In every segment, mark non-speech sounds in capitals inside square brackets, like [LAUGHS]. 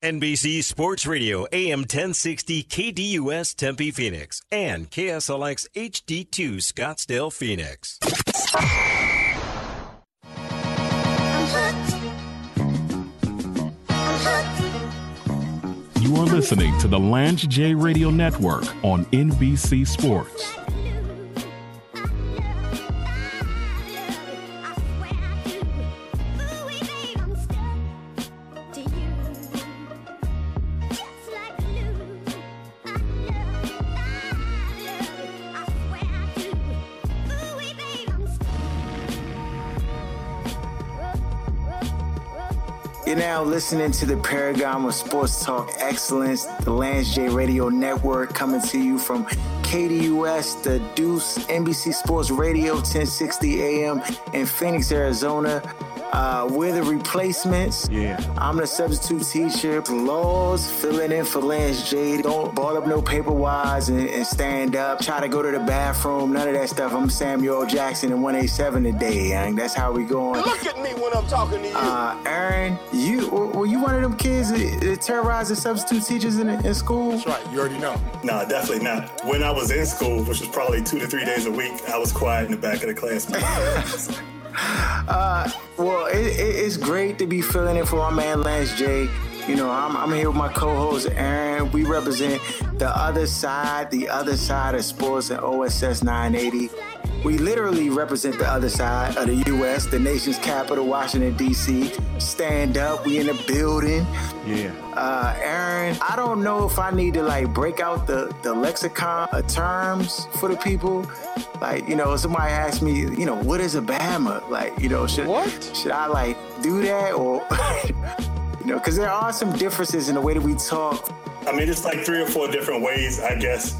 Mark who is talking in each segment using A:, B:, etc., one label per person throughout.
A: NBC Sports Radio, AM 1060 KDUS Tempe Phoenix, and KSLX HD2 Scottsdale Phoenix.
B: You are listening to the Lance J Radio Network on NBC Sports.
C: Now listening to the Paragon of Sports Talk Excellence, the Lance J Radio Network, coming to you from KDUS, the Deuce, NBC Sports Radio, 1060 AM in Phoenix, Arizona. Uh, we're the replacements.
D: Yeah.
C: I'm the substitute teacher. Laws filling in for Lance J. Don't ball up no paper wise and, and stand up. Try to go to the bathroom. None of that stuff. I'm Samuel Jackson in 187 today. And that's how we going.
E: Look at me when I'm talking to you.
C: Uh, Aaron, you were you one of them kids that, that terrorized the substitute teachers in, in school?
E: That's right. You already know.
F: No, definitely not. When I was in school, which was probably two to three days a week, I was quiet in the back of the class. [LAUGHS]
C: Uh, well, it, it, it's great to be filling in for my man Lance J. You know, I'm, I'm here with my co-host Aaron. We represent the other side, the other side of sports and OSS 980. We literally represent the other side of the U.S., the nation's capital, Washington D.C. Stand up, we in the building.
D: Yeah.
C: Uh, Aaron, I don't know if I need to like break out the, the lexicon of terms for the people. Like, you know, somebody asked me, you know, what is a Bama? Like, you know, should
E: What?
C: should I like do that or [LAUGHS] you know, because there are some differences in the way that we talk.
F: I mean, it's like three or four different ways, I guess.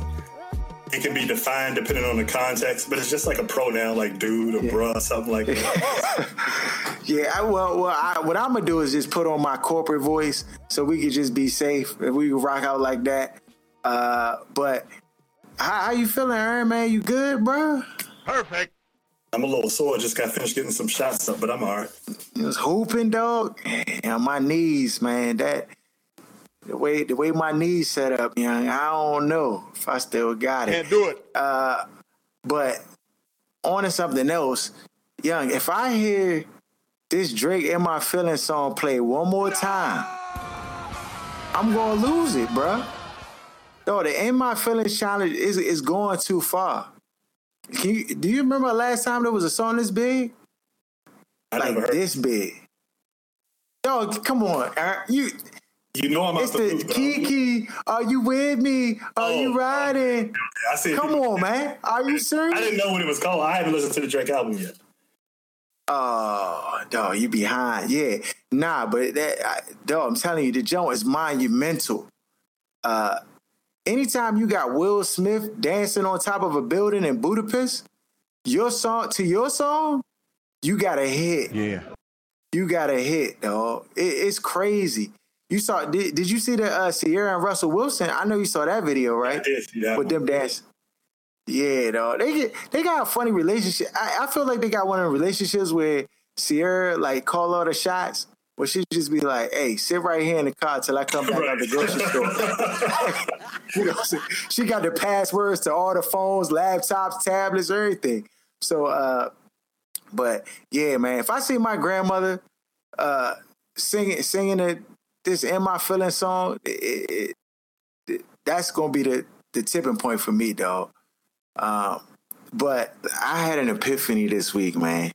F: It can be defined depending on the context, but it's just like a pronoun like dude or bruh, something like that. [LAUGHS]
C: Yeah, I, well, well, I, what I'm gonna do is just put on my corporate voice so we could just be safe and we can rock out like that. Uh, but how, how you feeling, Aaron? Man, you good, bro?
E: Perfect.
F: I'm a little sore, just got finished getting some shots up, but I'm all right.
C: It was hooping, dog. And my knees, man. That the way the way my knees set up, young. I don't know if I still got it.
E: Can't do it.
C: Uh, but on to something else, young. If I hear this Drake "In My Feelings" song play one more time, I'm gonna lose it, bruh. No, the "In My Feelings" challenge is is going too far. Can you, do you remember last time there was a song this big?
F: I
C: like
F: never heard.
C: this big. Yo, come on, Aaron. You
F: You know I'm out
C: it's
F: the
C: the
F: loop, though.
C: Kiki. Are you with me? Are
F: Oh,
C: you riding?
F: I see.
C: Come on, man. Are you serious? [LAUGHS]
F: I didn't know what it was called. I haven't listened to the Drake album yet.
C: Oh, dog, you behind. Yeah. Nah, but that, I, dog, I'm telling you, the joint is monumental. Uh, anytime you got Will Smith dancing on top of a building in Budapest, your song, to your song, you got a hit.
D: Yeah.
C: You got a hit, dog. It, it's crazy. You saw, did, did you see the uh, Ciara and Russell Wilson? I know you saw that video,
F: I
C: right?
F: did see that.
C: with them dancing. Yeah, dog. They get they got a funny relationship. I, I feel like they got one of the relationships where Ciara like call all the shots, where she just be like, "Hey, sit right here in the car till I come back out the grocery store." [LAUGHS] [LAUGHS] you know, so she got the passwords to all the phones, laptops, tablets, everything. So, uh, but yeah, man, if I see my grandmother uh, singing singing it, this "In My Feelings" song, it, it, it, that's gonna be the the tipping point for me, dog. Um, but I had an epiphany this week, man.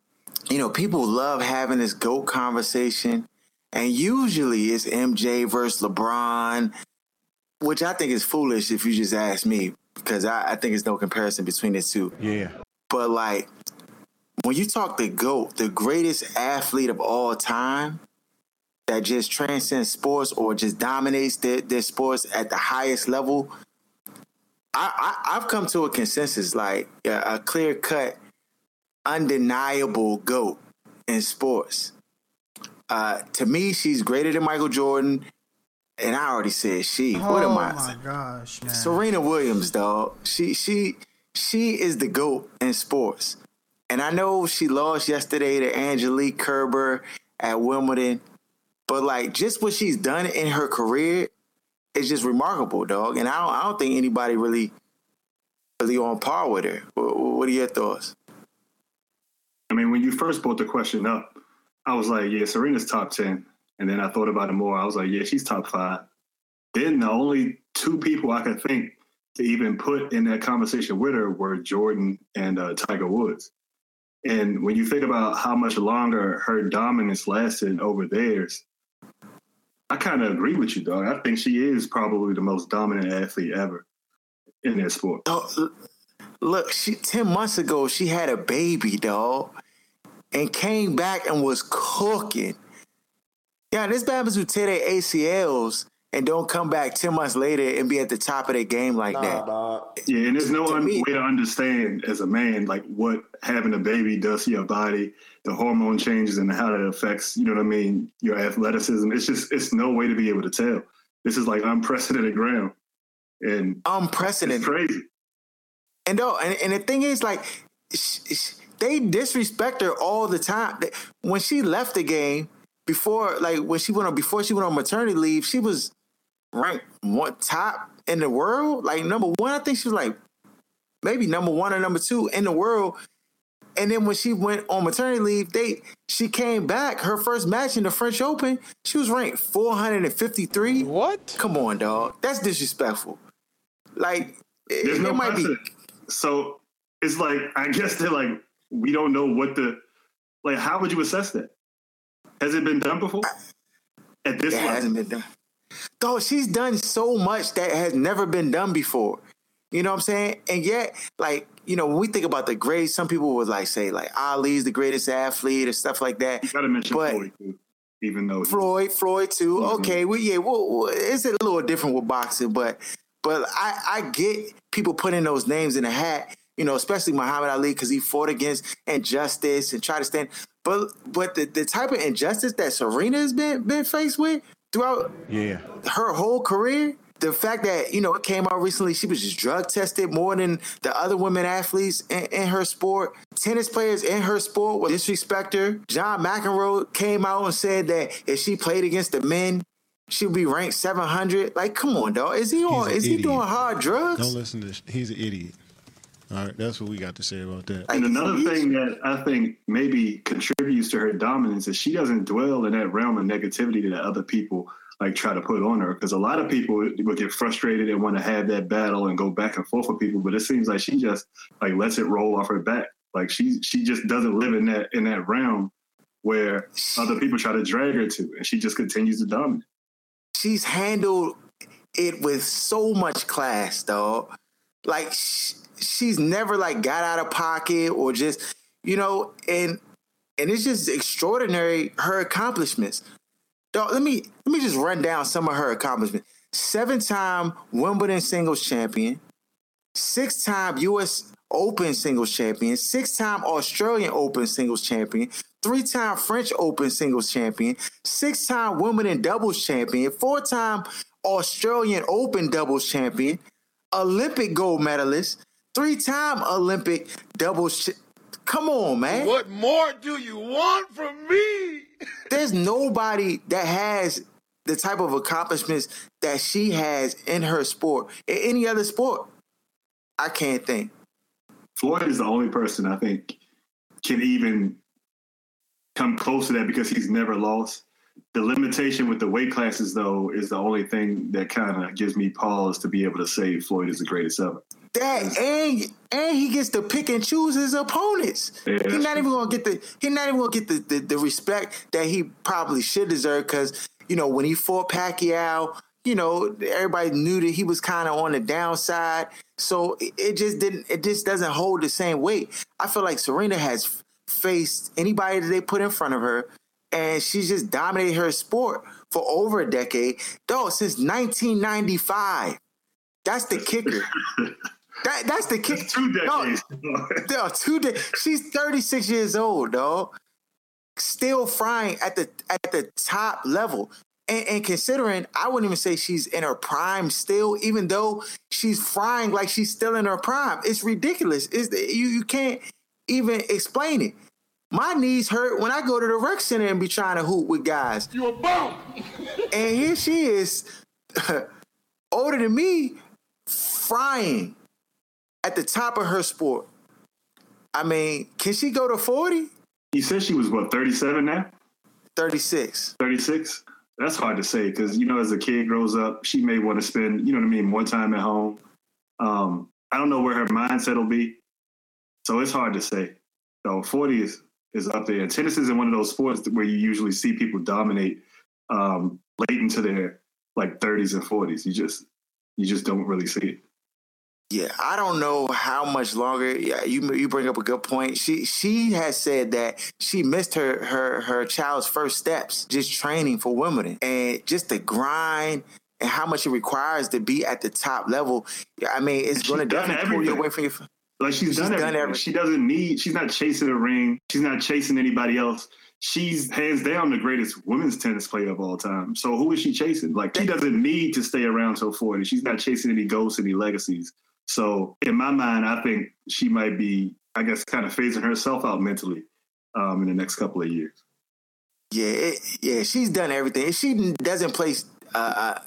C: You know, people love having this GOAT conversation, and usually it's MJ versus LeBron, which I think is foolish if you just ask me, because I, I think it's no comparison between the two.
D: Yeah.
C: But like, when you talk the GOAT, the greatest athlete of all time that just transcends sports or just dominates their, their sports at the highest level, I, I, I've come to a consensus, like a, a clear cut, undeniable GOAT in sports. Uh, to me, she's greater than Michael Jordan. And I already said she. what am I?
G: oh my gosh, man.
C: Serena Williams, dog. She she she is the goat in sports. And I know she lost yesterday to Angelique Kerber at Wimbledon, But like just what she's done in her career is just remarkable, dog. And I don't, I don't think anybody really, really on par with her. What, what are your thoughts?
F: I mean, when you first brought the question up, I was like, yeah, Serena's top 10. And then I thought about it more. I was like, yeah, she's top five. Then the only two people I could think to even put in that conversation with her were Jordan and uh, Tiger Woods. And when you think about how much longer her dominance lasted over theirs, I kind of agree with you, dog. I think she is probably the most dominant athlete ever in that sport.
C: Oh, look, she ten months ago she had a baby, dog, and came back and was cooking. Yeah, this happens who tear their ACLs and don't come back 10 months later and be at the top of their game like
E: Nah,
C: that.
E: dog.
F: Yeah, and there's no
C: To
F: un-
C: me-
F: way to understand as a man like what having a baby does to your body, the hormone changes, and how that affects you know what I mean, your athleticism. It's just it's no way to be able to tell. This is like unprecedented ground, and it's
C: Unprecedented.
F: crazy.
C: And no, and, and the thing is, like, sh- sh- they disrespect her all the time. When she left the game before, like when she went on before she went on maternity leave, she was ranked one top in the world, like number one. I think she was like maybe number one or number two in the world. And then when she went on maternity leave, they she came back. Her first match in the French Open, she was ranked 453.
E: What?
C: Come on, dog. That's disrespectful. Like
F: There's
C: it
F: no
C: might be
F: precedent. So it's like I guess they're like we don't know what the like. How would you assess that? Has it been done before? At this
C: That hasn't been done. Dog, she's done so much that has never been done before. You know what I'm saying? And yet, like, you know, when we think about the greats, some people would like say like Ali's the greatest athlete or stuff like that.
F: You got to mention
C: But-
F: Floyd too, even though
C: Floyd, Floyd too.
F: Mhm.
C: Okay, well, yeah, well, well, it's a little different with boxing, but but I I get people putting those names in a hat. You know, especially Muhammad Ali because he fought against injustice and tried to stand. But but the, the type of injustice that Serena has been been faced with throughout
B: Yeah.
C: her whole career. The fact that you know it came out recently, she was just drug tested more than the other women athletes in, in her sport. Tennis players in her sport would disrespect her. John McEnroe came out and said that if she played against the men, she would be ranked 700. Like, come on, dog. Is he on?
D: an
C: Is he doing hard drugs?
D: Don't listen to this. He's an idiot. All right, that's what we got to say about that.
F: And another thing that I think maybe contributes to her dominance is she doesn't dwell in that realm of negativity that other people like try to put on her. Because a lot of people would get frustrated and want to have that battle and go back and forth with people, but it seems like she just like lets it roll off her back. Like she she just doesn't live in that in that realm where other people try to drag her to, and she just continues to dominate.
C: she's handled it with so much class, dog. Like sh- she's never like got out of pocket or just, you know, and and it's just extraordinary her accomplishments. Dog, let me let me just run down some of her accomplishments. Seven-time Wimbledon singles champion, six-time U.S. Open singles champion, six-time Australian Open singles champion, three-time French Open singles champion, six-time Wimbledon doubles champion, four-time Australian Open doubles champion, Olympic gold medalist, three-time Olympic doubles. Ch- Come on, man.
E: What more do you want from me? [LAUGHS]
C: There's nobody that has the type of accomplishments that she has in her sport, in any other sport. I can't think.
F: Floyd is the only person I think can even come close to that because he's never lost. The limitation with the weight classes, though, is the only thing that kind of gives me pause to be able to say Floyd is the greatest ever.
C: That and and he gets to pick and choose his opponents.
F: Yeah,
C: he's not even gonna get the he's not even gonna get the, the, the respect that he probably should deserve because you know when he fought Pacquiao, you know everybody knew that he was kind of on the downside, so it, it just didn't it just doesn't hold the same weight. I feel like Serena has faced anybody that they put in front of her, and she's just dominated her sport for over a decade, though since 1995. That's the kicker. [LAUGHS] That that's the kick.
F: Two
C: No,
F: decades.
C: there are two days. She's 36 years old, dog. Still frying at the at the top level. And, and considering, I wouldn't even say she's in her prime still, even though she's frying like she's still in her prime. It's ridiculous. It's you you can't even explain it. My knees hurt when I go to the rec center and be trying to hoop with guys.
E: You a bum.
C: And here she is, [LAUGHS] older than me, frying at the top of her sport. I mean, can she go to 40?
F: You said she was what, 37 now?
C: 36.
F: 36? That's hard to say because, you know, as a kid grows up, she may want to spend, you know what I mean, more time at home. Um, I don't know where her mindset will be. So it's hard to say. So 40 is, is up there. And tennis isn't one of those sports where you usually see people dominate um, late into their like 30s and 40s. You just you just don't really see it.
C: Yeah, I don't know how much longer. Yeah, you you bring up a good point. She she has said that she missed her her her child's first steps just training for Wimbledon and just the grind and how much it requires to be at the top level. I mean, it's going to definitely pull you away from your.
F: Like she's, she's done, everything. done everything. She doesn't need. She's not chasing a ring. She's not chasing anybody else she's hands down the greatest women's tennis player of all time. So who is she chasing? Like she doesn't need to stay around till 40. She's not chasing any ghosts, any legacies. So in my mind, I think she might be, I guess, kind of phasing herself out mentally um, in the next couple of years.
C: Yeah, it, yeah, she's done everything. If she doesn't play uh,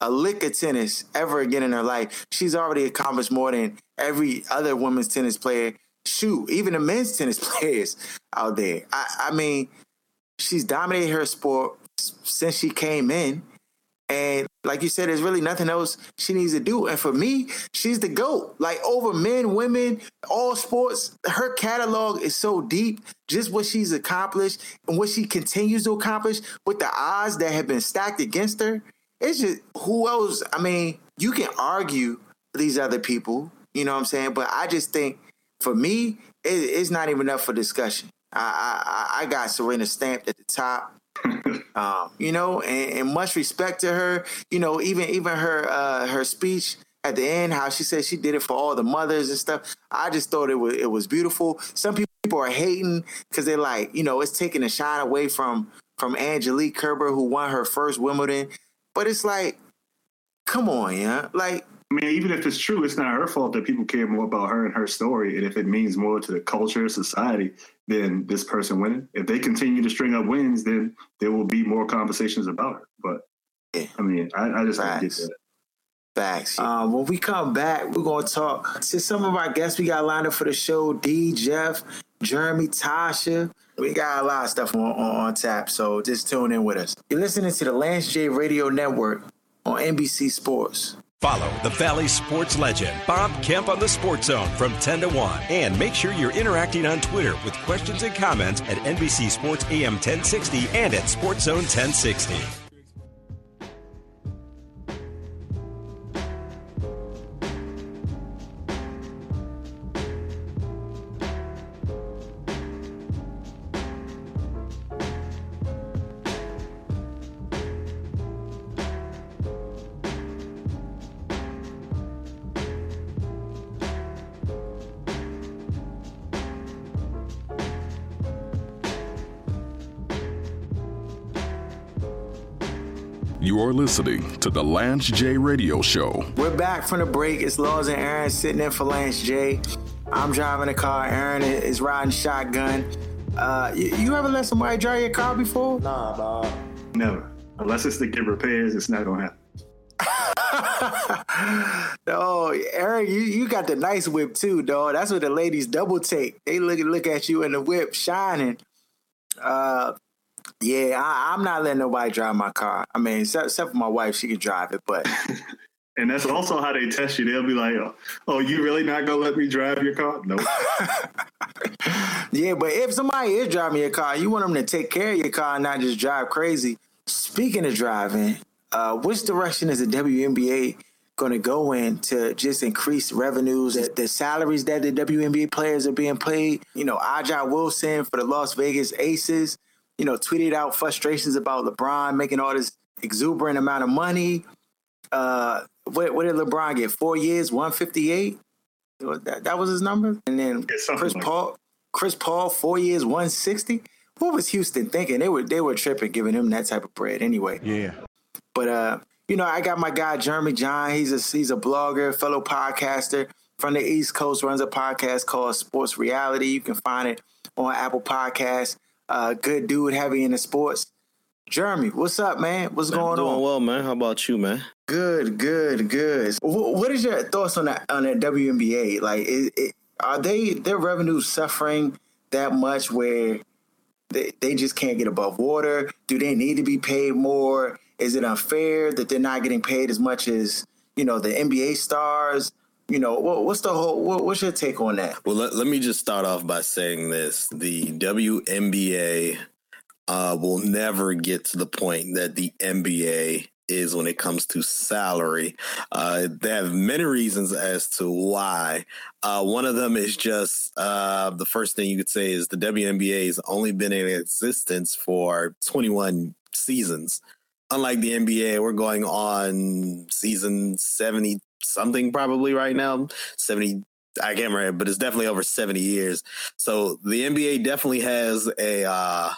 C: a lick of tennis ever again in her life, she's already accomplished more than every other women's tennis player shoot, even the men's tennis [LAUGHS] players out there. I, I mean, she's dominated her sport since she came in. And like you said, there's really nothing else she needs to do. And for me, she's the GOAT. Like over men, women, all sports, her catalog is so deep. Just what she's accomplished and what she continues to accomplish with the odds that have been stacked against her. It's just who else? I mean, you can argue these other people, you know what I'm saying? But I just think for me, it, it's not even up for discussion. I, I, I got Serena stamped at the top. Um, you know, and, and, much respect to her. You know, even even her uh, her speech at the end, how she said she did it for all the mothers and stuff. I just thought it was it was beautiful. Some people are hating because they're like, you know, it's taking a shine away from from Angelique Kerber who won her first Wimbledon. But it's like, come on, yeah, like
F: I mean, even if it's true, it's not her fault that people care more about her and her story. And if it means more to the culture, society, than this person winning, if they continue to string up wins, then there will be more conversations about her. But yeah. I mean, I, I just Facts. don't get that.
C: Facts. Um, when we come back, we're going to talk to some of our guests we got lined up for the show D, Jeff, Jeremy, Tasha. We got a lot of stuff on, on, on tap, so just tune in with us. You're listening to the Lance J Radio Network on NBC Sports.
A: Follow the Valley sports legend, Bob Kemp on the Sports Zone from 10 to 1. And make sure you're interacting on Twitter with questions and comments at NBC Sports AM 1060 and at Sports Zone 1060.
B: Listening to the Lance J Radio Show.
C: We're back from the break. It's Laws and Aaron sitting in for Lance J. I'm driving the car. Aaron is riding shotgun. Uh, you, you, ever let somebody drive your car before?
F: Nah, Bob. Never. Unless it's to get repairs, it's not gonna
C: happen. [LAUGHS] oh, Aaron, you, you got the nice whip too, dog. That's what the ladies double take. They look look at you in the whip shining. Uh, yeah, I, am not letting nobody drive my car. I mean, except, except for my wife, she can drive it, but. [LAUGHS]
F: and that's also how they test you. They'll be like, "Oh, you really not gonna let me drive your car?" No. Nope. [LAUGHS]
C: yeah, but if somebody is driving your car, you want them to take care of your car and not just drive crazy. Speaking of driving, uh, which direction is the WNBA going to go in to just increase revenues? The, the, salaries that the WNBA players are being paid. You know, A'ja Wilson for the Las Vegas Aces you know, tweeted out frustrations about LeBron making all this exuberant amount of money. Uh, what, what did LeBron get? Four years, one fifty eight. That, that was his number. And then yeah, Chris like Paul, Chris Paul, four years, one sixty. What was Houston thinking? They were they were tripping, giving him that type of bread anyway.
D: Yeah.
C: But uh, you know, I got my guy Jeremy John. He's a he's a blogger, fellow podcaster from the East Coast. Runs a podcast called Sports Reality. You can find it on Apple Podcasts. Uh, good dude, heavy in the sports. Jeremy, what's up, man? What's going
G: doing
C: on?
G: well, man. How about you, man?
C: Good, good, good. Wh- What is your thoughts on that on that WNBA? Like, it, it, are they their revenue suffering that much where they, they just can't get above water? Do they need to be paid more? Is it unfair that they're not getting paid as much as you know the NBA stars? You know, what, what's the whole? What, what's your take on that?
G: Well, let, let me just start off by saying this: the WNBA uh, will never get to the point that the NBA is when it comes to salary. Uh, they have many reasons as to why. Uh, one of them is just uh, the first thing you could say is the WNBA has only been in existence for 21 seasons. Unlike the NBA, we're going on season 70 something probably right now. 70 I can't remember, but it's definitely over 70 years. So the NBA definitely has a uh,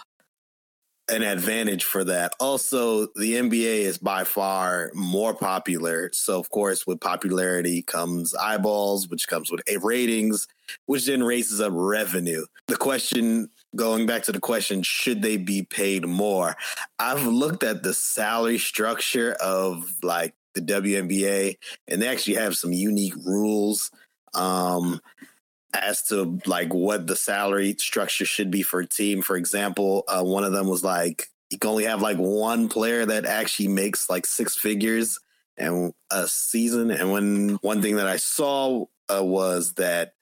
G: an advantage for that. Also, the NBA is by far more popular. So, of course, with popularity comes eyeballs, which comes with ratings, which then raises up revenue. The question, going back to the question, should they be paid more? I've looked at the salary structure of like the WNBA, and they actually have some unique rules um, as to like what the salary structure should be for a team. For example, uh, one of them was like you can only have like one player that actually makes like six figures and a season. And when one thing that I saw uh, was that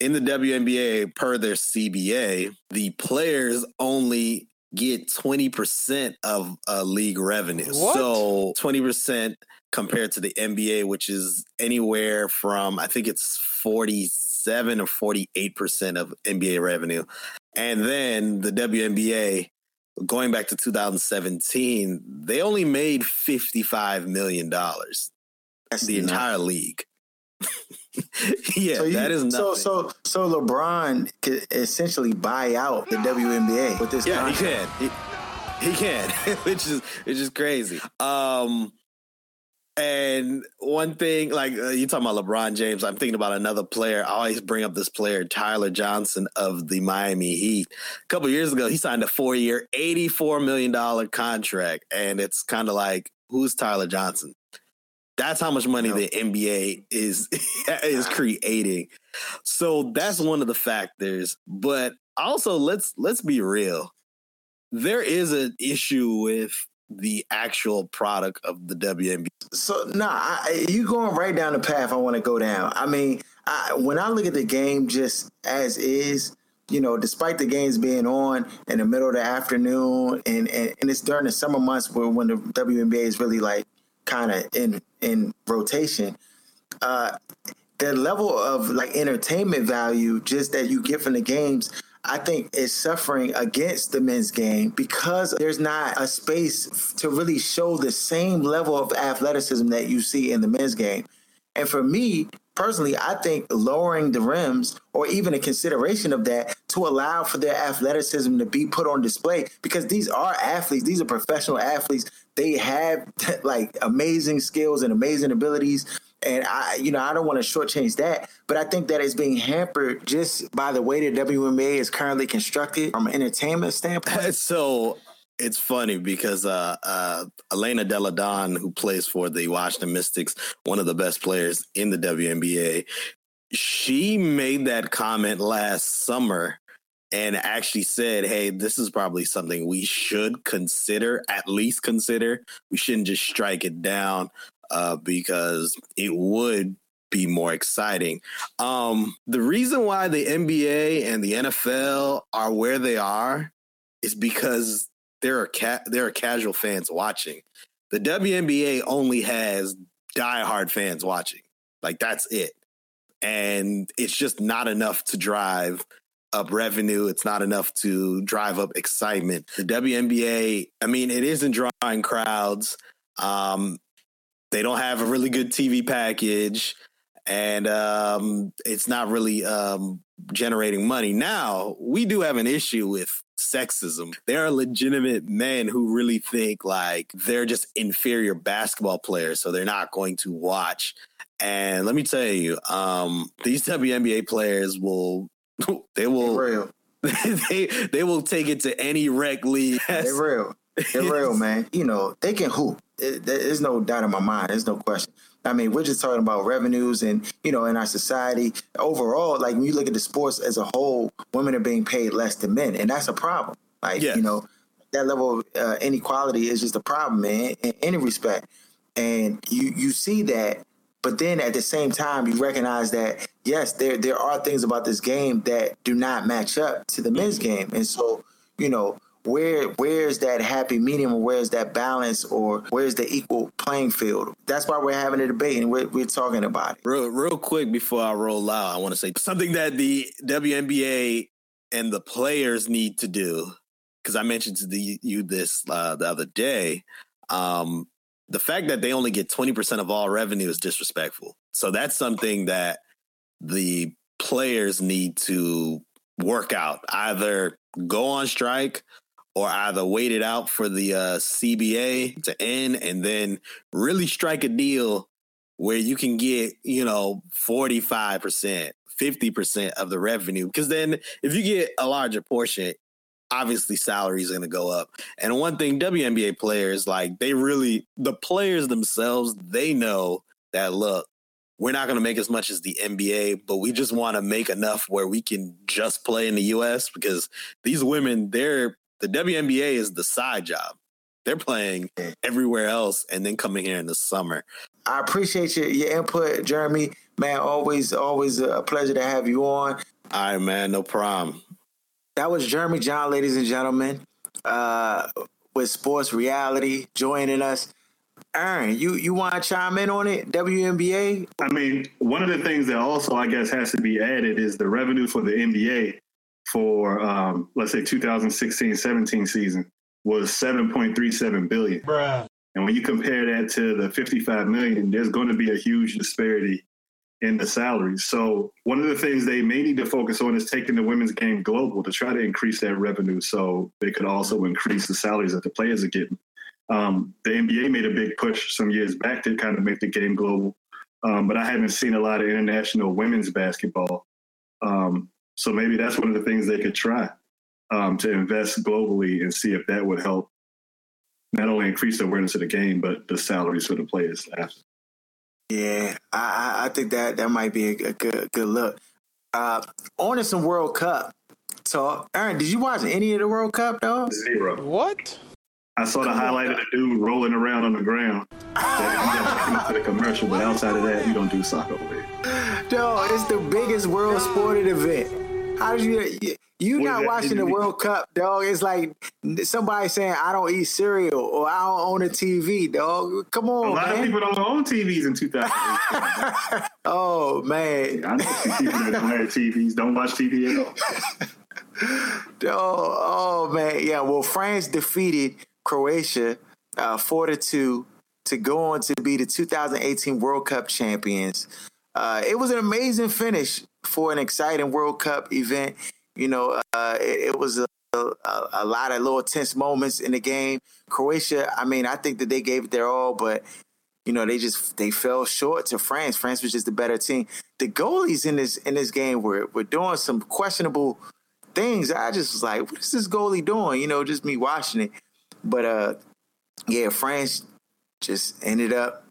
G: in the WNBA, per their CBA, the players only get 20% of uh, league revenue.
E: What?
G: So 20% compared to the NBA, which is anywhere from, I think it's 47 or 48% of NBA revenue. And then the WNBA, going back to 2017, they only made $55 million,
C: That's
G: the entire league. [LAUGHS] yeah,
C: So you-
G: that is nothing.
C: so so so LeBron could essentially buy out the WNBA with this
G: Yeah, he can. He, he can, [LAUGHS] which is which is crazy. Um, and one thing, like uh, you talking about LeBron James, I'm thinking about another player. I always bring up this player, Tyler Johnson of the Miami Heat. A couple years ago, he signed a four year, $84 million contract. And it's kind of like, who's Tyler Johnson? That's how much money the NBA is [LAUGHS] is creating. So that's one of the factors. But also, let's let's be real. There is an issue with the actual product of the WNBA.
C: So nah, I, you going right down the path I want to go down. I mean, I, when I look at the game just as is, you know, despite the games being on in the middle of the afternoon, and and, and it's during the summer months where when the WNBA is really like kind of in in rotation. Uh, the level of like entertainment value just that you get from the games I think is suffering against the men's game because there's not a space to really show the same level of athleticism that you see in the men's game. And for me personally, I think lowering the rims or even a consideration of that to allow for their athleticism to be put on display because these are athletes, these are professional athletes. They have [LAUGHS] like amazing skills and amazing abilities. And I, you know, I don't want to shortchange that, but I think that it's being hampered just by the way the WNBA is currently constructed from an entertainment standpoint.
G: so it's funny because uh, uh, Elena Delle Donne, who plays for the Washington Mystics, one of the best players in the WNBA, she made that comment last summer and actually said, "Hey, this is probably something we should consider, at least consider. We shouldn't just strike it down uh, because it would." Be more exciting. Um, the reason why the NBA and the NFL are where they are is because there are ca- there are casual fans watching. The WNBA only has diehard fans watching. Like that's it. And it's just not enough to drive up revenue. It's not enough to drive up excitement. The WNBA, I mean, it isn't drawing crowds. Um, they don't have a really good TV package, and um, it's not really um, generating money. Now, we do have an issue with sexism. There are legitimate men who really think like they're just inferior basketball players, so they're not going to watch. And let me tell you, um, these WNBA players will [LAUGHS] they will [LAUGHS] they they will take it to any rec league.
C: They're real. They're [LAUGHS] real, man. You know, they can hoop. It, there's no doubt in my mind. There's no question. I mean, we're just talking about revenues and, you know, in our society overall, like when you look at the sports as a whole, women are being paid less than men. And that's a problem. Like, yes. you know, that level of uh, inequality is just a problem, man, in any respect. And you, you see that but then at the same time, you recognize that yes, there there are things about this game that do not match up to the men's game, and so you know where where's that happy medium or where's that balance or where's the equal playing field that's why we're having a debate and we're, we're talking about it
G: real, real quick before i roll out i want to say something that the WNBA and the players need to do because i mentioned to the, you this uh, the other day um, the fact that they only get 20% of all revenue is disrespectful. So that's something that the players need to work out. Either go on strike or either wait it out for the uh, CBA to end and then really strike a deal where you can get, you know, 45%, 50% of the revenue. Because then if you get a larger portion, obviously salaries are going to go up. And one thing WNBA players like they really the players themselves they know that look we're not going to make as much as the NBA, but we just want to make enough where we can just play in the US because these women they're the WNBA is the side job. They're playing everywhere else and then coming here in the summer.
C: I appreciate your, your input, Jeremy. Man, always, always a pleasure to have you on.
G: All right, man, no problem.
C: That was Jeremy John, ladies and gentlemen, uh, with Sports Reality joining us. Aaron, you you want to chime in on it? WNBA.
F: I mean, one of the things that also I guess has to be added is the revenue for the NBA for um, let's say 2016-17 season was 7.37 billion.
E: Bruh.
F: And when you compare that to the 55 million, there's going to be a huge disparity in the salaries. So one of the things they may need to focus on is taking the women's game global to try to increase that revenue so they could also increase the salaries that the players are getting. Um, the NBA made a big push some years back to kind of make the game global, um, but I haven't seen a lot of international women's basketball. Um, so maybe that's one of the things they could try um, to invest globally and see if that would help not only increase the awareness of the game, but the salaries for the players after.
C: Yeah, I, I think that that might be a, a good good look. Uh, on to some World Cup talk. Aaron, did you watch any of the World Cup though?
F: Zero.
E: What?
F: I saw the highlight of the dude rolling around on the ground. That, [LAUGHS] to the commercial, but outside of that, you don't do soccer over here.
C: No, it's the biggest world sporting event. How did you? You what not watching the World Cup, dog. It's like somebody saying I don't eat cereal or I don't own a TV, dog. Come on,
F: A lot
C: man.
F: of people don't own TVs in 2008. [LAUGHS]
C: oh man,
F: I know people that don't have TVs don't watch TV at all. [LAUGHS]
C: oh, oh man, yeah. Well, France defeated Croatia uh, four to two to go on to be the 2018 World Cup champions. Uh, it was an amazing finish for an exciting World Cup event. You know, uh, it, it, was a, a, a, lot of little tense moments in the game. Croatia, I mean, I think that they gave it their all, but you know, they just they fell short to France. France was just the better team. The goalies in this in this game were were doing some questionable things. I just was like, what is this goalie doing? You know, just me watching it. But uh, yeah, France just ended up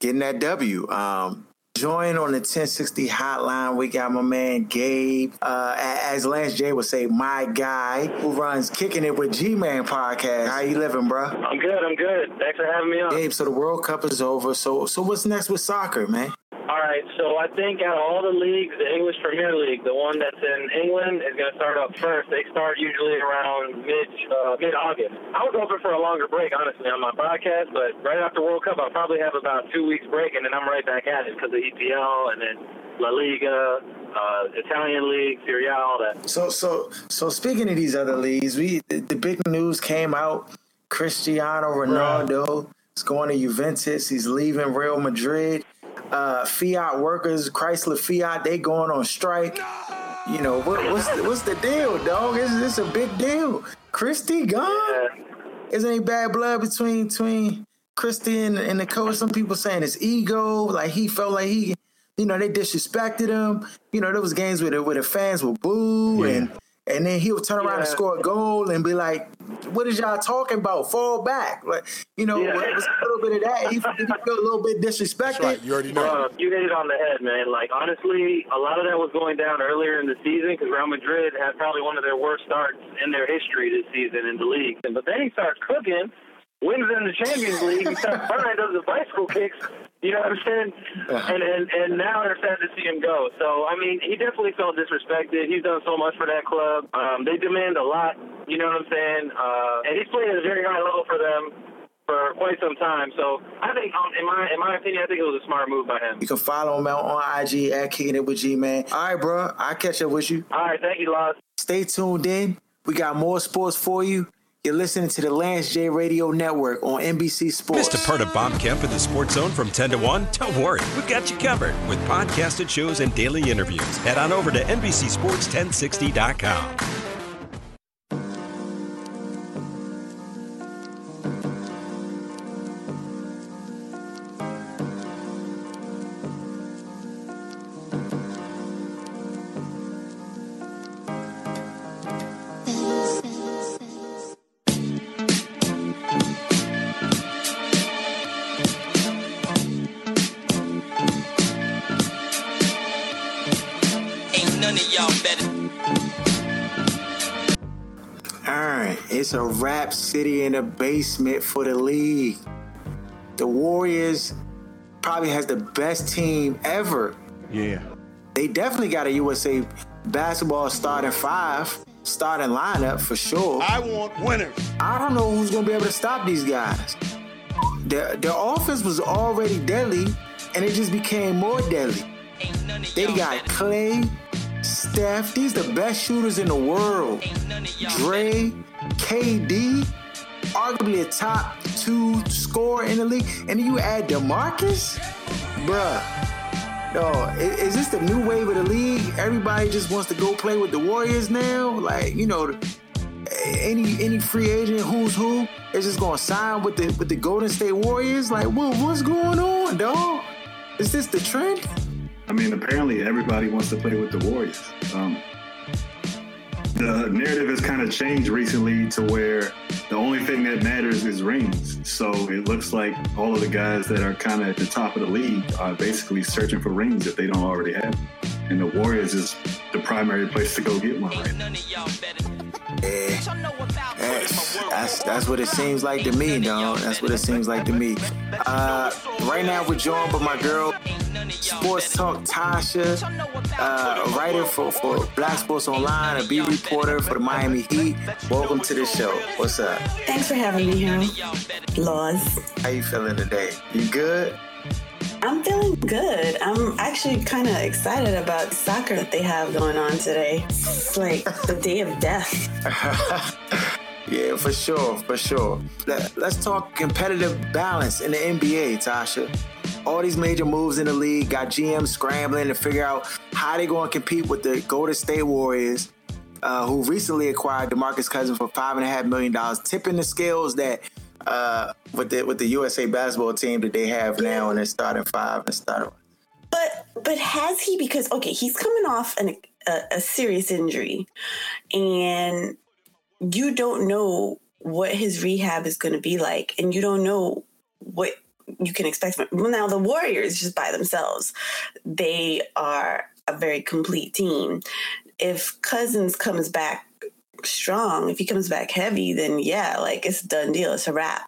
C: getting that W. Um, Join on the 1060 hotline. We got my man Gabe, uh, as Lance J would say, my guy who runs Kicking It with G Man podcast. How you living, bro?
H: I'm good. I'm good. Thanks for having me on.
C: Gabe, so the World Cup is over. So, so what's next with soccer, man?
H: All right, so I think out of all the leagues, the English Premier League, the one that's in England, is going to start up first. They start usually around mid uh, mid August. I was hoping for a longer break, honestly, on my podcast, but right after World Cup, I'll probably have about two weeks break, and then I'm right back at it because of EPL and then La Liga, uh, Italian League, Serie A, all that.
C: So, so, so speaking of these other leagues, we the, the big news came out: Cristiano Ronaldo is going to Juventus. He's leaving Real Madrid uh, Fiat workers, Chrysler Fiat, they going on strike. You know what, what's the, what's the deal, dog? Is this a big deal? Christie gone? Isn't any bad blood between between Christie and, and the coach? Some people saying it's ego, like he felt like he, you know, they disrespected him. You know, there was games where the, where the fans would boo yeah. and and then he'll turn around and score a goal and be like, "What is y'all talking about? Fall back!" Like you know,
H: Yeah.
C: it was a little bit of that. He, he feel a little bit disrespected.
I: Right, you already know.
H: Bro, you hit it on the head, man. Like honestly, a lot of that was going down earlier in the season because Real Madrid had probably one of their worst starts in their history this season in the league. But then he starts cooking, wins in the Champions League, he fine, does the bicycle kicks. You know what I'm saying? And, and and now they're starting to see him go. So I mean, he definitely felt disrespected. He's done so much for that club. Um, they demand a lot. You know what I'm saying? Uh, and he's played at a very high level for them for quite some time. So I think, um, in my in my opinion, I think it was a smart move by him.
C: You can follow him out on IG at Kicking It with G Man. All right, bro. I'll catch up with you.
H: All right, thank you, Loz.
C: Stay tuned in. We got more sports for you. You're listening to the Lance J Radio Network on NBC Sports.
A: Missed a part of Bob Kemp in the Sports Zone from 10 to 1? Don't worry, we've got you covered with podcasted shows and daily interviews. Head on over to NBCSports1060.com.
C: it's a rap city in the basement for the league. The Warriors probably has the best team ever.
D: Yeah.
C: They definitely got a USA basketball starting five, starting lineup for sure.
E: I want winners.
C: I don't know who's gonna be able to stop these guys. Their their offense was already deadly, and it just became more deadly.
J: Ain't none of
C: They got. Clay, Steph. These the best shooters in the world.
J: Ain't none of y'all better.
C: Dre, KD, arguably a top two scorer in the league, and you add DeMarcus, bruh. No, is this the new wave of the league? Everybody just wants to go play with the Warriors now. Like you know, any any free agent who's who is just gonna sign with the with the Golden State Warriors. Like, what what's going on, dog? Is this the trend?
F: I mean, apparently everybody wants to play with the Warriors. Um, the narrative has kind of changed recently to where the only thing that matters is rings. So it looks like all of the guys that are kind of at the top of the league are basically searching for rings if they don't already have. them. And the Warriors is the primary place to go get one right now.
J: none of y'all better.
C: Yeah.
J: What y'all know about
C: That's, that's that's what it seems like to me, dog. That's what it seems like to me. Uh, right now we're joined by my girl,
J: Ain't none of y'all
C: Sports. Talk Tasha,
J: Y'all know about
C: uh, a writer for, for Black Sports Online, a beat reporter for the Miami Heat. Welcome to the show. What's up?
K: Thanks for having me here,
J: y'all.
K: Laws.
C: How you feeling today? You good?
K: I'm feeling good. I'm actually kind of excited about soccer that they have going on today. It's like the day of death. [LAUGHS]
C: Yeah, for sure, for sure. Let, us talk competitive balance in the NBA, Tasha. All these major moves in the league got GMs scrambling to figure out how they're going to compete with the Golden State Warriors, uh, who recently acquired DeMarcus Cousins for five and a half million dollars, tipping the scales that uh, with the with the USA basketball team that they have now and they're starting five and starting.
K: But but has he? Because okay, he's coming off an, a, a serious injury, and you don't know what his rehab is going to be like, and you don't know what you can expect. Well, now the Warriors just by themselves, they are a very complete team. If Cousins comes back strong, if he comes back heavy, then yeah, like it's done deal. It's a wrap.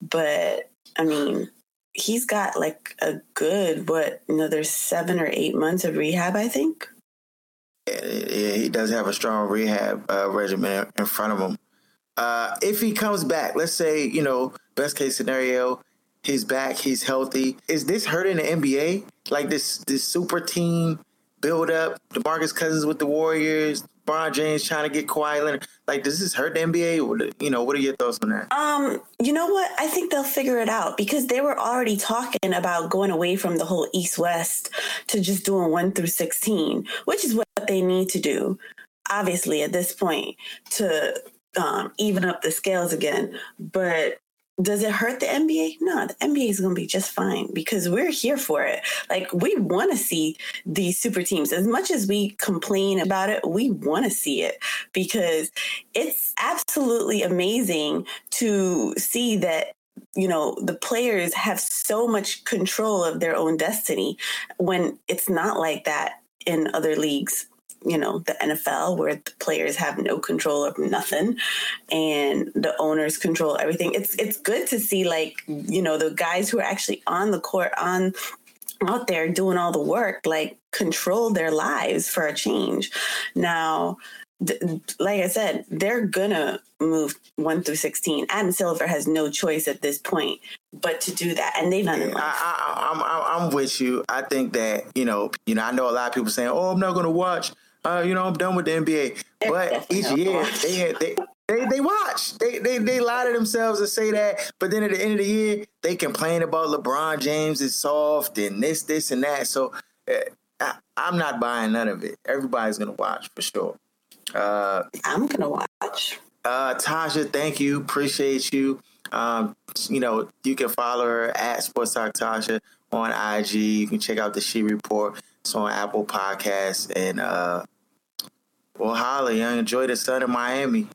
K: But I mean, he's got like a good what another seven or eight months of rehab, I think.
C: Yeah, he does have a strong rehab uh, regimen in front of him. Uh, if he comes back, let's say you know best case scenario, he's back, he's healthy. Is this hurting the NBA? Like this this super team build up, DeMarcus Cousins with the Warriors, LeBron James trying to get Kawhi Leonard. Like, does this hurt the NBA? You know, what are your thoughts on that?
K: Um, you know what? I think they'll figure it out because they were already talking about going away from the whole East West to just doing one through sixteen, which is what they need to do. Obviously, at this point, to um, even up the scales again. But does it hurt the NBA? No, the NBA is going to be just fine because we're here for it. Like, we want to see these super teams. As much as we complain about it, we want to see it because it's absolutely amazing to see that you know the players have so much control of their own destiny when it's not like that in other leagues you know the NFL where the players have no control of nothing and the owners control everything it's it's good to see like you know the guys who are actually on the court on out there doing all the work like control their lives for a change now like I said, they're gonna move one through sixteen. Adam Silver has no choice at this point but to do that, and they've done
C: yeah,
K: it.
C: I, am I'm, I'm with you. I think that you know, you know, I know a lot of people saying, "Oh, I'm not gonna watch." Uh, you know, I'm done with the NBA. But each year, they, they they they watch. They they they lie to themselves and say that, but then at the end of the year, they complain about LeBron James is soft and this, this, and that. So uh, I, I'm not buying none of it. Everybody's gonna watch for sure.
K: Uh, I'm gonna watch.
C: Uh, Tasha, thank you. Appreciate you. Um, you know, you can follow her at Sports Talk Tasha on IG. You can check out the She Report. It's on Apple Podcasts. And uh, well, Holly, I enjoy the sun in Miami.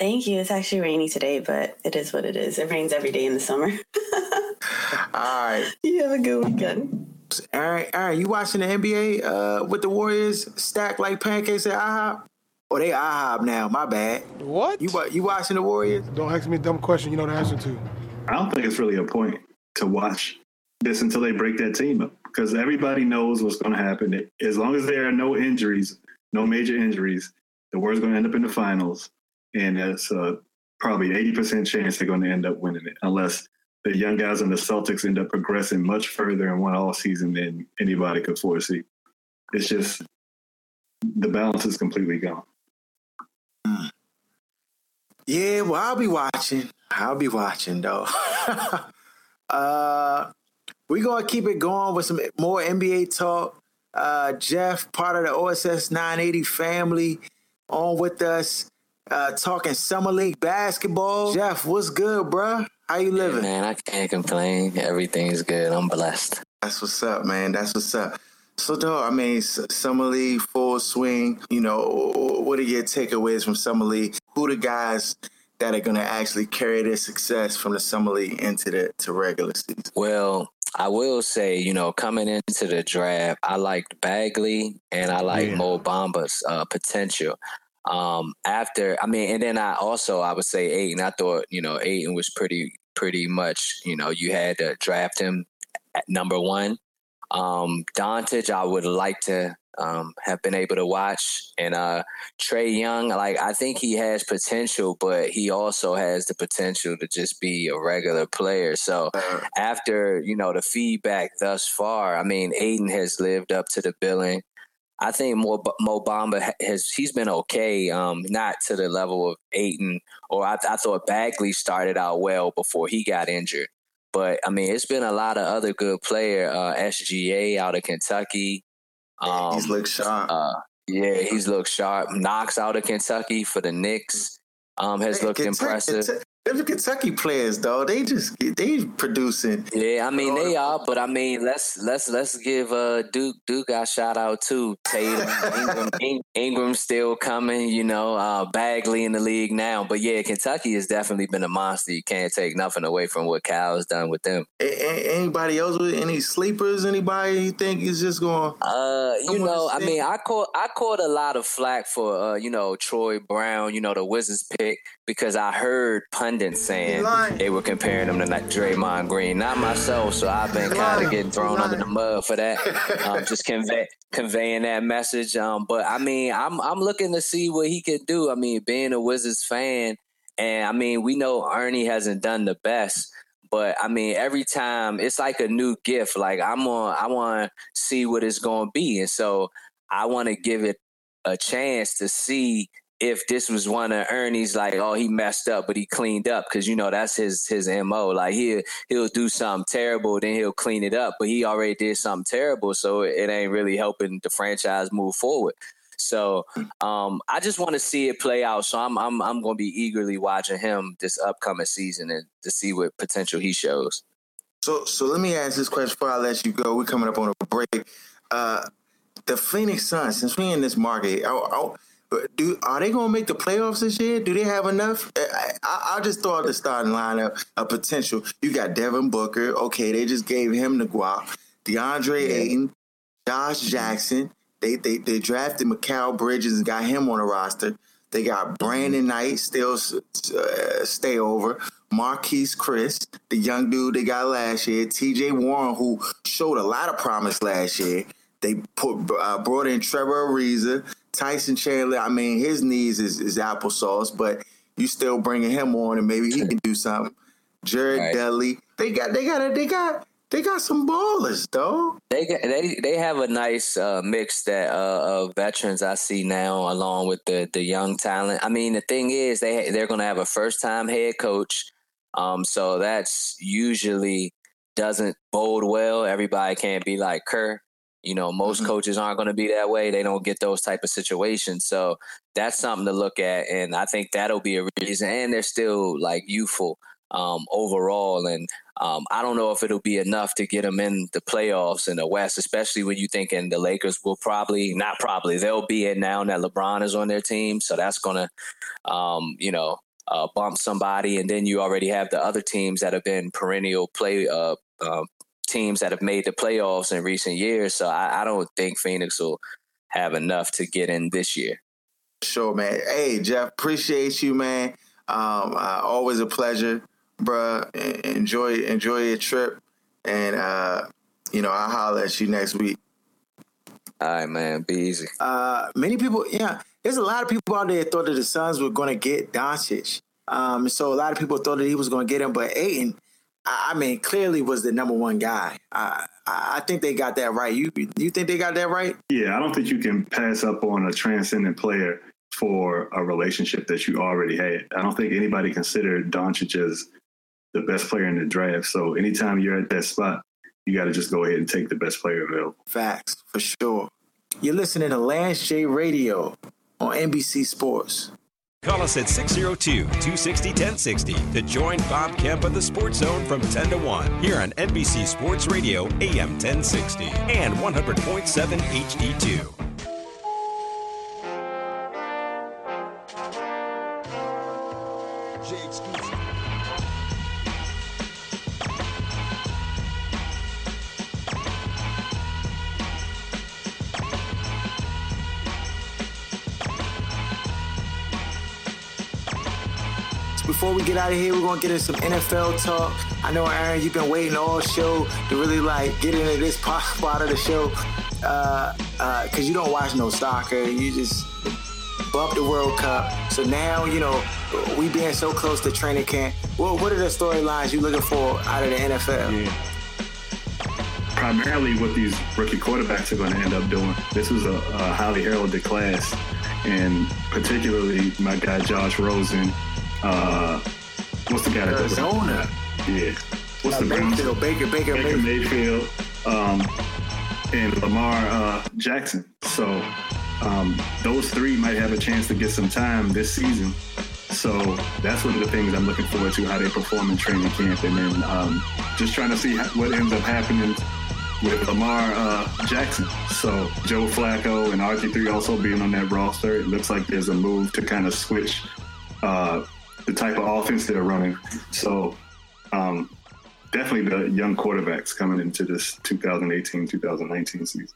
K: Thank you. It's actually rainy today, but it is what it is. It rains every day in the summer. [LAUGHS]
C: All right. [LAUGHS]
K: You have a good weekend.
C: All right, all right. You watching the NBA uh, with the Warriors stacked like pancakes at IHOP? Or they IHOP now? My bad.
I: What?
C: You you watching the Warriors?
I: Don't ask me a dumb question. You know the answer to.
F: I don't think it's really a point to watch this until they break that team up because everybody knows what's going to happen. As long as there are no injuries, no major injuries, the Warriors going to end up in the finals, and it's uh, probably eighty percent chance they're going to end up winning it, unless the young guys in the Celtics end up progressing much further in one all season than anybody could foresee. It's just the balance is completely gone.
C: Yeah, well, I'll be watching. I'll be watching though. [LAUGHS] uh, we're gonna keep it going with some more NBA talk. Uh, Jeff, part of the OSS 980 family, on with us, uh, talking summer league basketball. Jeff, what's good, bruh? How you living?
L: man, I can't complain. Everything's good. I'm blessed.
C: That's what's up, man. That's what's up. So, dog, I mean, Summer League, full swing. You know, what are your takeaways from Summer League? Who the guys that are going to actually carry their success from the Summer League into the to regular season?
L: Well, I will say, you know, coming into the draft, I liked Bagley and I like yeah. Mo Bamba's uh, potential. Um, after, I mean, and then I also I would say Ayton. I thought, you know, Ayton was pretty pretty much, you know, you had to draft him at number one. Um, Doncic, I would like to um, have been able to watch. And uh, Trae Young, like I think he has potential, but he also has the potential to just be a regular player. So after you know the feedback thus far, I mean, Ayton has lived up to the billing. I think Mo, Mo Bamba has he's been okay, um, not to the level of Ayton, or I, I thought Bagley started out well before he got injured. But I mean, it's been a lot of other good player. Uh, SGA out of Kentucky.
C: Um, he's looked sharp.
L: Uh, yeah, he's looked sharp. Knox out of Kentucky for the Knicks um, has hey, looked Kentucky, impressive.
C: Them Kentucky players, though, they just they producing.
L: Yeah, I mean they are, but I mean let's let's let's give uh Duke Duke a shout out too. Tatum, Ingram, [LAUGHS] Ingram still coming, you know, uh Bagley in the league now. But yeah, Kentucky has definitely been a monster. You can't take nothing away from what Cal's done with them.
C: A- anybody else with any sleepers? Anybody you think is just going?
L: Uh, you know, I mean, I caught I caught a lot of flack for uh, you know Troy Brown, you know the Wizards pick because I heard pundits saying they were comparing him to like Draymond Green. Not myself, so I've been kind of getting thrown under the mud for that. [LAUGHS] Um, just convey, conveying that message. Um, but I mean, I'm I'm looking to see what he could do. I mean, being a Wizards fan, and I mean, we know Ernie hasn't done the best. But I mean, every time it's like a new gift. Like I'm on, I want to see what it's going to be, and so I want to give it a chance to see if this was one of Ernie's like, oh, he messed up, but he cleaned up because you know that's his his mo. Like he he'll do something terrible, then he'll clean it up, but he already did something terrible, so it ain't really helping the franchise move forward. So um, I just want to see it play out. So I'm I'm I'm going to be eagerly watching him this upcoming season and to see what potential he shows.
C: So so let me ask this question before I let you go. We're coming up on a break. Uh, the Phoenix Suns, since we're in this market, I, I, do are they going to make the playoffs this year? Do they have enough? I, I just throw out the starting lineup a potential. You got Devin Booker. Okay, they just gave him the guap. DeAndre yeah. Ayton, Josh Jackson. They they they drafted Mikal Bridges and got him on the roster. They got Brandon Knight still uh, stay over. Marquese Chriss, the young dude they got last year. T.J. Warren, who showed a lot of promise last year. They put uh, brought in Trevor Ariza. Tyson Chandler, I mean, his knees is, is applesauce, but you still bringing him on, and maybe he can do something. Jared right. Dudley, they got, they got, they got, they got some ballers, though.
L: They they they have a nice uh, mix that uh, of veterans I see now, along with the the young talent. I mean, the thing is, they they're going to have a first time head coach, um, so that's usually doesn't bode well. Everybody can't be like Kerr. You know, most mm-hmm. coaches aren't going to be that way. They don't get those type of situations. So that's something to look at, and I think that'll be a reason. And they're still like youthful um, overall, and um, I don't know if it'll be enough to get them in the playoffs in the West, especially when you thinking the Lakers will probably not probably they'll be in now that LeBron is on their team, so that's gonna, um, you know, uh, bump somebody, and then you already have the other teams that have been perennial play uh, uh, teams that have made the playoffs in recent years. So I, I don't think Phoenix will have enough to get in this year.
C: Sure, man. Hey, Jeff, appreciate you, man. Um, uh, always a pleasure, bruh. Enjoy enjoy your trip, and uh, you know I'll holler at you next week.
L: All right, man. Be easy.
C: Uh, many people, yeah, there's a lot of people out there that thought that the Suns were going to get Doncic. Um, so a lot of people thought that he was going to get him, but Ayton I mean, clearly was the number one guy. I I think they got that right. You you think they got that right?
F: Yeah, I don't think you can pass up on a transcendent player for a relationship that you already had. I don't think anybody considered Doncic as the best player in the draft. So anytime you're at that spot, you got to just go ahead and take the best player available.
C: Facts for sure. You're listening to Lance J Radio on NBC Sports.
A: Call us at 602 260 1060 to join Bob Kemp of the Sports Zone from 10 to 1 here on NBC Sports Radio, AM 1060 and 100.7 HD2.
C: Before we get out of here, we're gonna get into some NFL talk. I know Aaron, you've been waiting all show to really like get into this [LAUGHS] part of the show, uh, uh, cause you don't watch no soccer. You just bump the World Cup. So now, you know, we being so close to training camp. What what are the storylines you looking for out of the NFL? Yeah.
F: Primarily, what these rookie quarterbacks are going to end up doing. This was a, a highly heralded class, and particularly my guy Josh Rosen uh, what's the guy that
C: Arizona?
F: Yeah. What's uh, the
C: Mayfield, Baker, Baker,
F: Baker Mayfield, um, and Lamar uh, Jackson. So um, those three might have a chance to get some time this season. So that's one of the things I'm looking forward to how they perform in training camp, and then um, just trying to see what ends up happening with Lamar uh, Jackson. So Joe Flacco and RG3 also being on that roster, it looks like there's a move to kind of switch uh, the type of offense they're running. So um, definitely the young quarterbacks coming into this 2018-2019 season.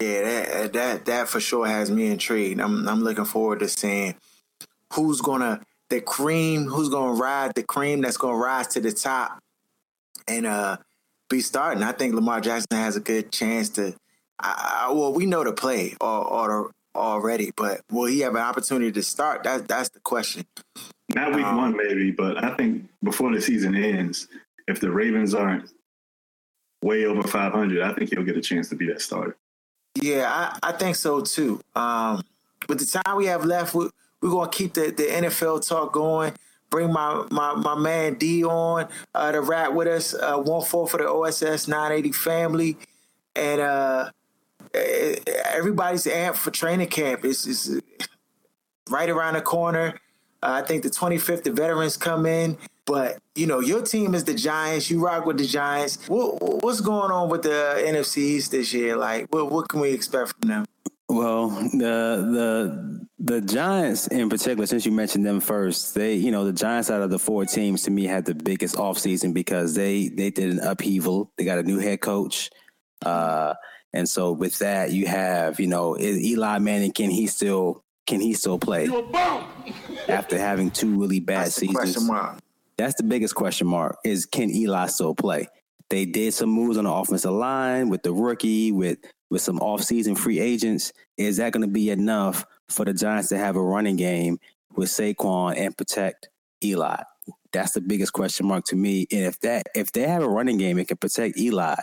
C: Yeah, that that that for sure has me intrigued. I'm I'm looking forward to seeing who's gonna the cream, who's gonna ride the cream that's gonna rise to the top and uh be starting. I think Lamar Jackson has a good chance to. I, I, well, we know to play or, or already, but will he have an opportunity to start? That that's the question.
F: Not week um, one, maybe, but I think before the season ends, if the Ravens aren't way over 500, I think he'll get a chance to be that starter.
C: Yeah, I, I think so too. Um, with the time we have left, we, we're going to keep the, the NFL talk going. Bring my, my, my man D on uh, to rap with us. Uh, one four for the OSS 980 family. And uh, everybody's amped for training camp. It's, it's right around the corner. Uh, I think the 25th, the veterans come in. But you know, your team is the Giants. You rock with the Giants. What, what's going on with the NFC East this year? Like, what, what can we expect from them?
M: Well, the the the Giants in particular, since you mentioned them first, they you know the Giants out of the four teams to me had the biggest offseason because they they did an upheaval. They got a new head coach, uh, and so with that you have you know Eli Manning can he still can he still play after having two really bad
C: That's the
M: seasons?
C: question mark.
M: That's the biggest question mark is can Eli still play? They did some moves on the offensive line with the rookie, with with some offseason free agents. Is that going to be enough for the Giants to have a running game with Saquon and protect Eli? That's the biggest question mark to me. And if that if they have a running game it can protect Eli,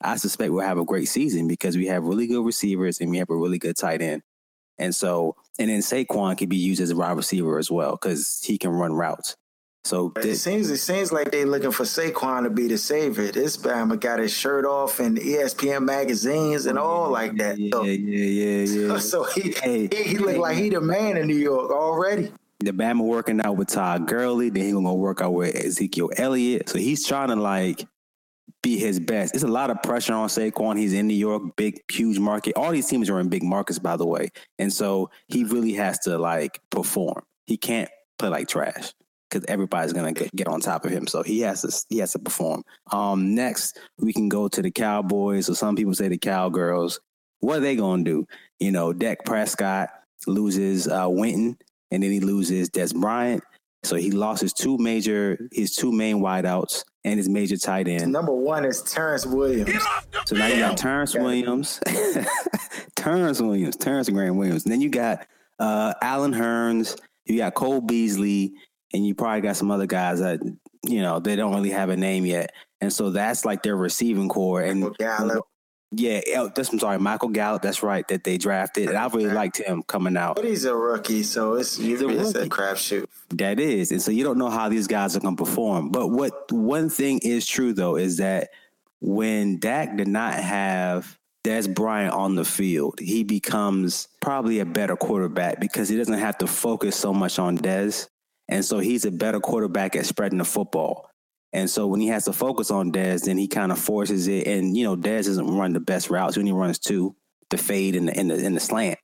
M: I suspect we'll have a great season because we have really good receivers and we have a really good tight end. And so, and then Saquon can be used as a wide receiver as well because he can run routes. So
C: It seems it seems like they're looking for Saquon to be the savior. This Bama got his shirt off in ESPN magazines and all like that. So,
M: yeah, yeah, [LAUGHS] yeah, yeah.
C: so he, he he look like he the man in New York already.
M: the Bama working out with Todd Gurley, then he gonna work out with Ezekiel Elliott. So he's trying to like be his best. It's a lot of pressure on Saquon. He's in New York, big, huge market. All these teams are in big markets, by the way. And so he really has to like perform. He can't play like trash because everybody's gonna get, get on top of him. So he has to he has to perform. Um, next we can go to the Cowboys, or some people say the Cowgirls. What are they gonna do? You know, Dak Prescott loses uh, Witten, and then he loses Dez Bryant. So he lost his two major, his two main wideouts, and his major tight end.
C: Number one is Terrance Williams.
M: So now you got Terrance Williams, [LAUGHS] Terrance Williams, Terrence Graham Williams. And then you got uh, Allen Hurns, you got Cole Beasley, and you probably got some other guys that you know they don't really have a name yet. And so that's like their receiving core. And
C: Gallup.
M: Yeah, that's I'm sorry, Michael Gallup. That's right that they drafted, and I really liked him coming out.
C: But he's a rookie, so it's
M: He's a
C: it's a crapshoot.
M: That is, and so you don't know how these guys are going to perform. But what one thing is true though is that when Dak did not have Dez Bryant on the field, he becomes probably a better quarterback because he doesn't have to focus so much on Dez, and so he's a better quarterback at spreading the football. And so when he has to focus on Dez, then he kind of forces it. And you know, Dez doesn't run the best routes. When He runs two: the fade and the and the, the slant.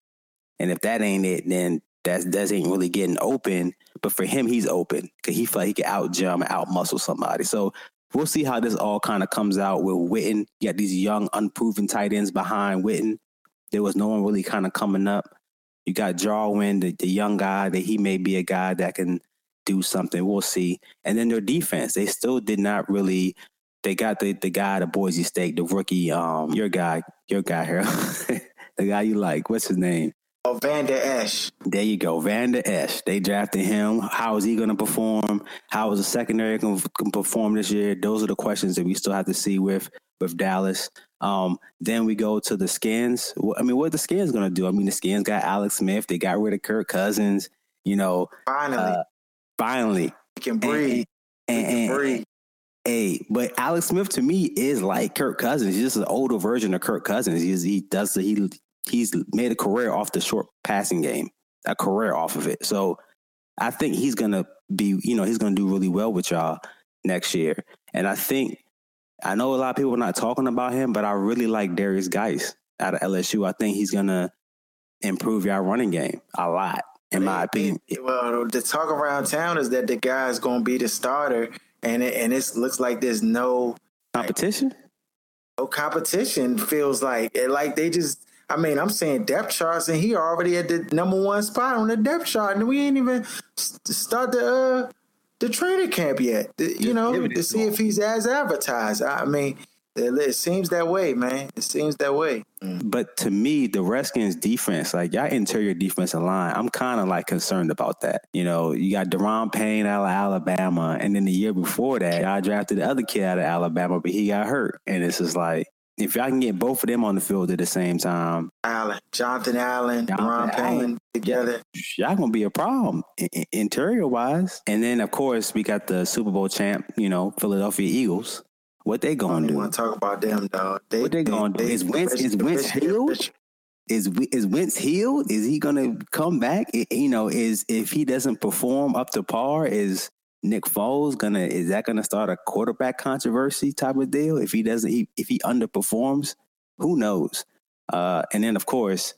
M: And if that ain't it, then that's Dez ain't really getting open. But for him, he's open because he feel like he can out jump, out muscle somebody. So we'll see how this all kind of comes out with Witten. You got these young, unproven tight ends behind Witten. There was no one really kind of coming up. You got Jarwin, the, the young guy that he may be a guy that can do something. We'll see. And then their defense, they still did not really. They got the the guy at Boise State, the rookie, um, your guy, your guy here, [LAUGHS] the guy you like. What's his name?
C: Oh, Vander Esch.
M: There you go, Vander Esch. They drafted him. How is he going to perform? How is the secondary going to perform this year? Those are the questions that we still have to see with with Dallas. Um, then we go to the Skins. I mean, what are the Skins going to do? I mean, the Skins got Alex Smith. They got rid of Kirk Cousins. You know,
C: Finally,
M: uh, finally,
C: can breathe.
M: and,
C: He can
M: and-
C: breathe.
M: Hey, but Alex Smith to me is like Kirk Cousins. He's just an older version of Kirk Cousins. He's, he does the, he he's made a career off the short passing game, a career off of it. So I think he's gonna be, you know, he's gonna do really well with y'all next year. And I think I know a lot of people are not talking about him, but I really like Derrius Guice out of LSU. I think he's gonna improve y'all running game a lot, in my opinion.
C: Well, the talk around town is that the guy's going to be the starter, and it, and it looks like there's no
M: competition.
C: No competition feels like it, like they just. I mean, I'm saying depth charts, and he already at the number one spot on the depth chart, and we ain't even start the uh, the training camp yet. The- you know, to see if he's as advertised. I mean, it, seems that way, man. It seems that way. Mm.
M: But to me, the Redskins defense, like y'all interior defensive line, I'm kind of like concerned about that. You know, you got Da'Ron Payne out of Alabama, and then the year before that, y'all drafted the other kid out of Alabama, but he got hurt. And it's just like, if y'all can get both of them on the field at the same time,
C: Allen, Jonathan Allen, Ron
M: Jonathan
C: Payne together.
M: y'all gonna be a problem interior wise. And then of course we got the Super Bowl champ, you know, Philadelphia Eagles. What they gonna do?
C: Want to talk about them, dog? They,
M: what they, gonna do? Is Wentz is Wentz healed? Is is Wentz healed? Is he gonna come back? I- you know, is if he doesn't perform up to par, is Nick Foles gonna is that gonna start a quarterback controversy type of deal? If he doesn't, he, if he underperforms, who knows? Uh, and then of course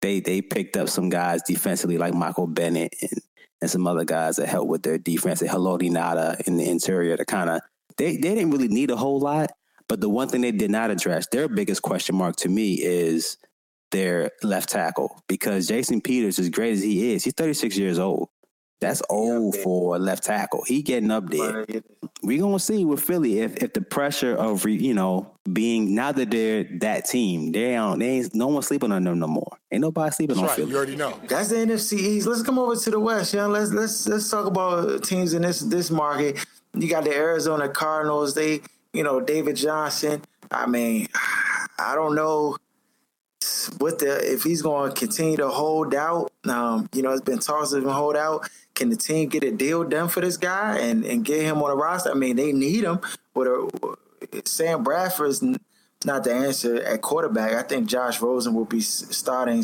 M: they they picked up some guys defensively like Michael Bennett and, and some other guys that help with their defense. And Haloti Ngata in the interior to kind of they they didn't really need a whole lot. But the one thing they did not address, their biggest question mark to me is their left tackle because Jason Peters, as great as he is, he's 36 years old. That's old for a left tackle. He getting up there. We gonna see with Philly if, if the pressure of re, you know being now that they're that team, they don't they ain't no one sleeping on them no more. Ain't nobody sleeping on Philly.
C: You already know. That's the NFC East. Let's come over to the West, yeah. Let's let's let's talk about teams in this this market. You got the Arizona Cardinals. They, you know, David Johnson. I mean, I don't know what the if he's going to continue to hold out. Um, you know, it's been talks of him hold out. Can the team get a deal done for this guy and and get him on the roster? I mean, they need him. But uh, Sam Bradford's not the answer at quarterback. I think Josh Rosen will be starting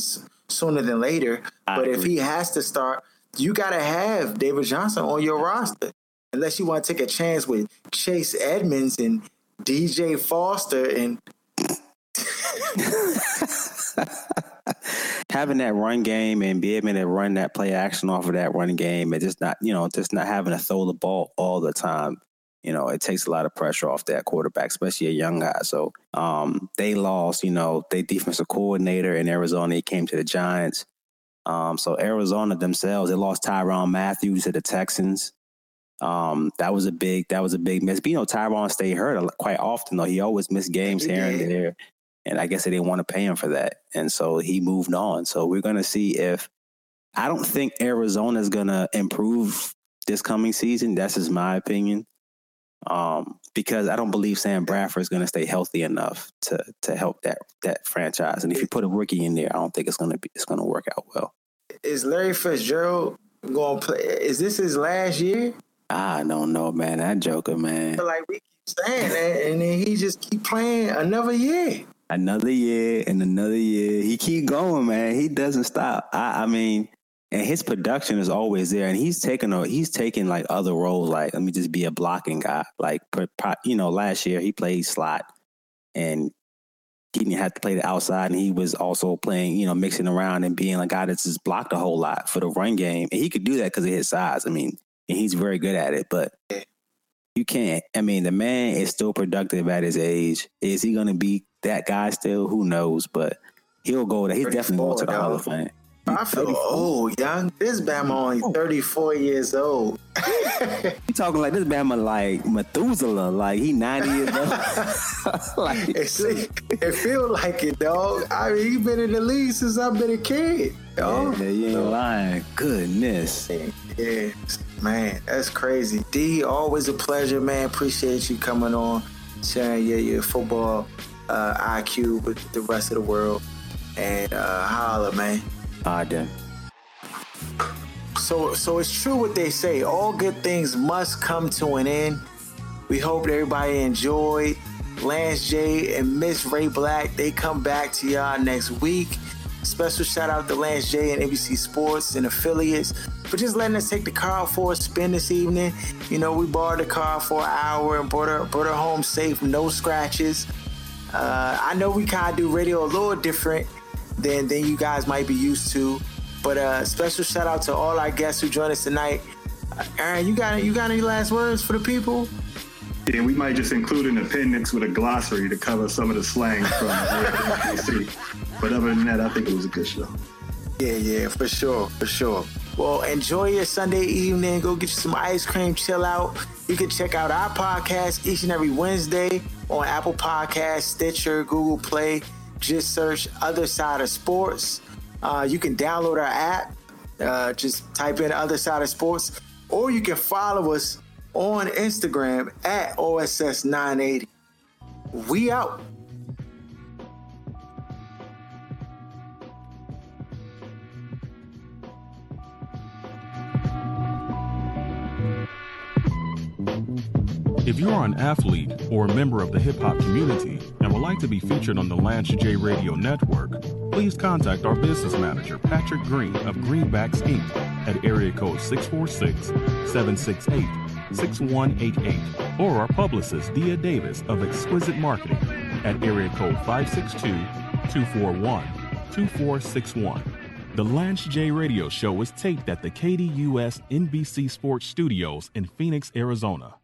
C: sooner than later. but if he has to start, you got to have David Johnson on your roster. Unless you want to take a chance with Chase Edmonds and DJ Foster and [LAUGHS]
M: having that run game and be able to run that play action off of that run game and just not, you know, just not having to throw the ball all the time. You know, it takes a lot of pressure off that quarterback, especially a young guy. So um, they lost, you know, their defensive coordinator in Arizona. He came to the Giants. Um, so Arizona themselves, they lost Tyrann Mathieu to the Texans. Um, that was a big, that was a big miss. But, you know, Tyrann stayed hurt quite often though. He always missed games here and there. And I guess they didn't want to pay him for that. And so he moved on. So we're going to see if, I don't think Arizona is going to improve this coming season. That's just my opinion. Um, because I don't believe Sam Bradford is going to stay healthy enough to to help that that franchise. And if you put a rookie in there, I don't think it's going to be it's going to work out well.
C: is Larry Fitzgerald going to play? Is this his last year?
M: I don't know, man. That Joker, man.
C: But like we keep saying that, and then he just keep playing another year.
M: Another year and another year. He keep going, man. He doesn't stop. I, I mean, and his production is always there. And he's taking a he's taking like other roles. Like let me just be a blocking guy. Like you know, last year he played slot, and he didn't have to play the outside. And he was also playing, you know, mixing around and being a guy that's just blocked a whole lot for the run game. And he could do that because of his size. I mean, and he's very good at it. But you can't. I mean, the man is still productive at his age. Is he going to be that guy still? Who knows? But he'll go there. He's definitely going to the Hall of Fame.
C: I feel old, young. This Bama oh. only 34 years old. [LAUGHS]
M: You talking like this Bama like Methuselah, like he 90 years old. [LAUGHS] [LAUGHS] like,
C: it, see, it feel like it, dog. I mean, he been in the league since I've been a kid, dog.
M: yeah, you ain't lying. Goodness.
C: Yeah, man, that's crazy. D, always a pleasure, man. Appreciate you coming on, sharing your, your football uh, IQ with the rest of the world. And uh, holla, man.
M: I then.
C: So, so it's true what they say. All good things must come to an end. We hope everybody enjoyed. Lance J and Miss Ray Black, they come back to y'all next week. Special shout out to Lance J and NBC Sports and affiliates for just letting us take the car for a spin this evening. You know, we borrowed the car for an hour and brought her, brought her home safe, no scratches. Uh, I know we kind of do radio a little different than than you guys might be used to, but uh, special shout out to all our guests who joined us tonight. Uh, Aaron, you got you got any last words for the people?
F: Yeah, we might just include an appendix with a glossary to cover some of the slang from [LAUGHS] DC. But other than that, I think it was a good show.
C: Yeah, yeah, for sure, for sure. Well, enjoy your Sunday evening. Go get you some ice cream, chill out. You can check out our podcast each and every Wednesday on Apple Podcasts, Stitcher, Google Play. Just search Other Side of Sports. Uh, you can download our app. Uh, just type in Other Side of Sports, or you can follow us on Instagram at OSS980. We out.
B: If you are an athlete or a member of the hip hop community and would like to be featured on the Lance J Radio Network, please contact our business manager, Patrick Green of Greenbacks Inc. at area code 646 768 6188 or our publicist, Dia Davis of Exquisite Marketing at area code 562 241 2461. The Lance J Radio Show is taped at the KDUS NBC Sports Studios in Phoenix, Arizona.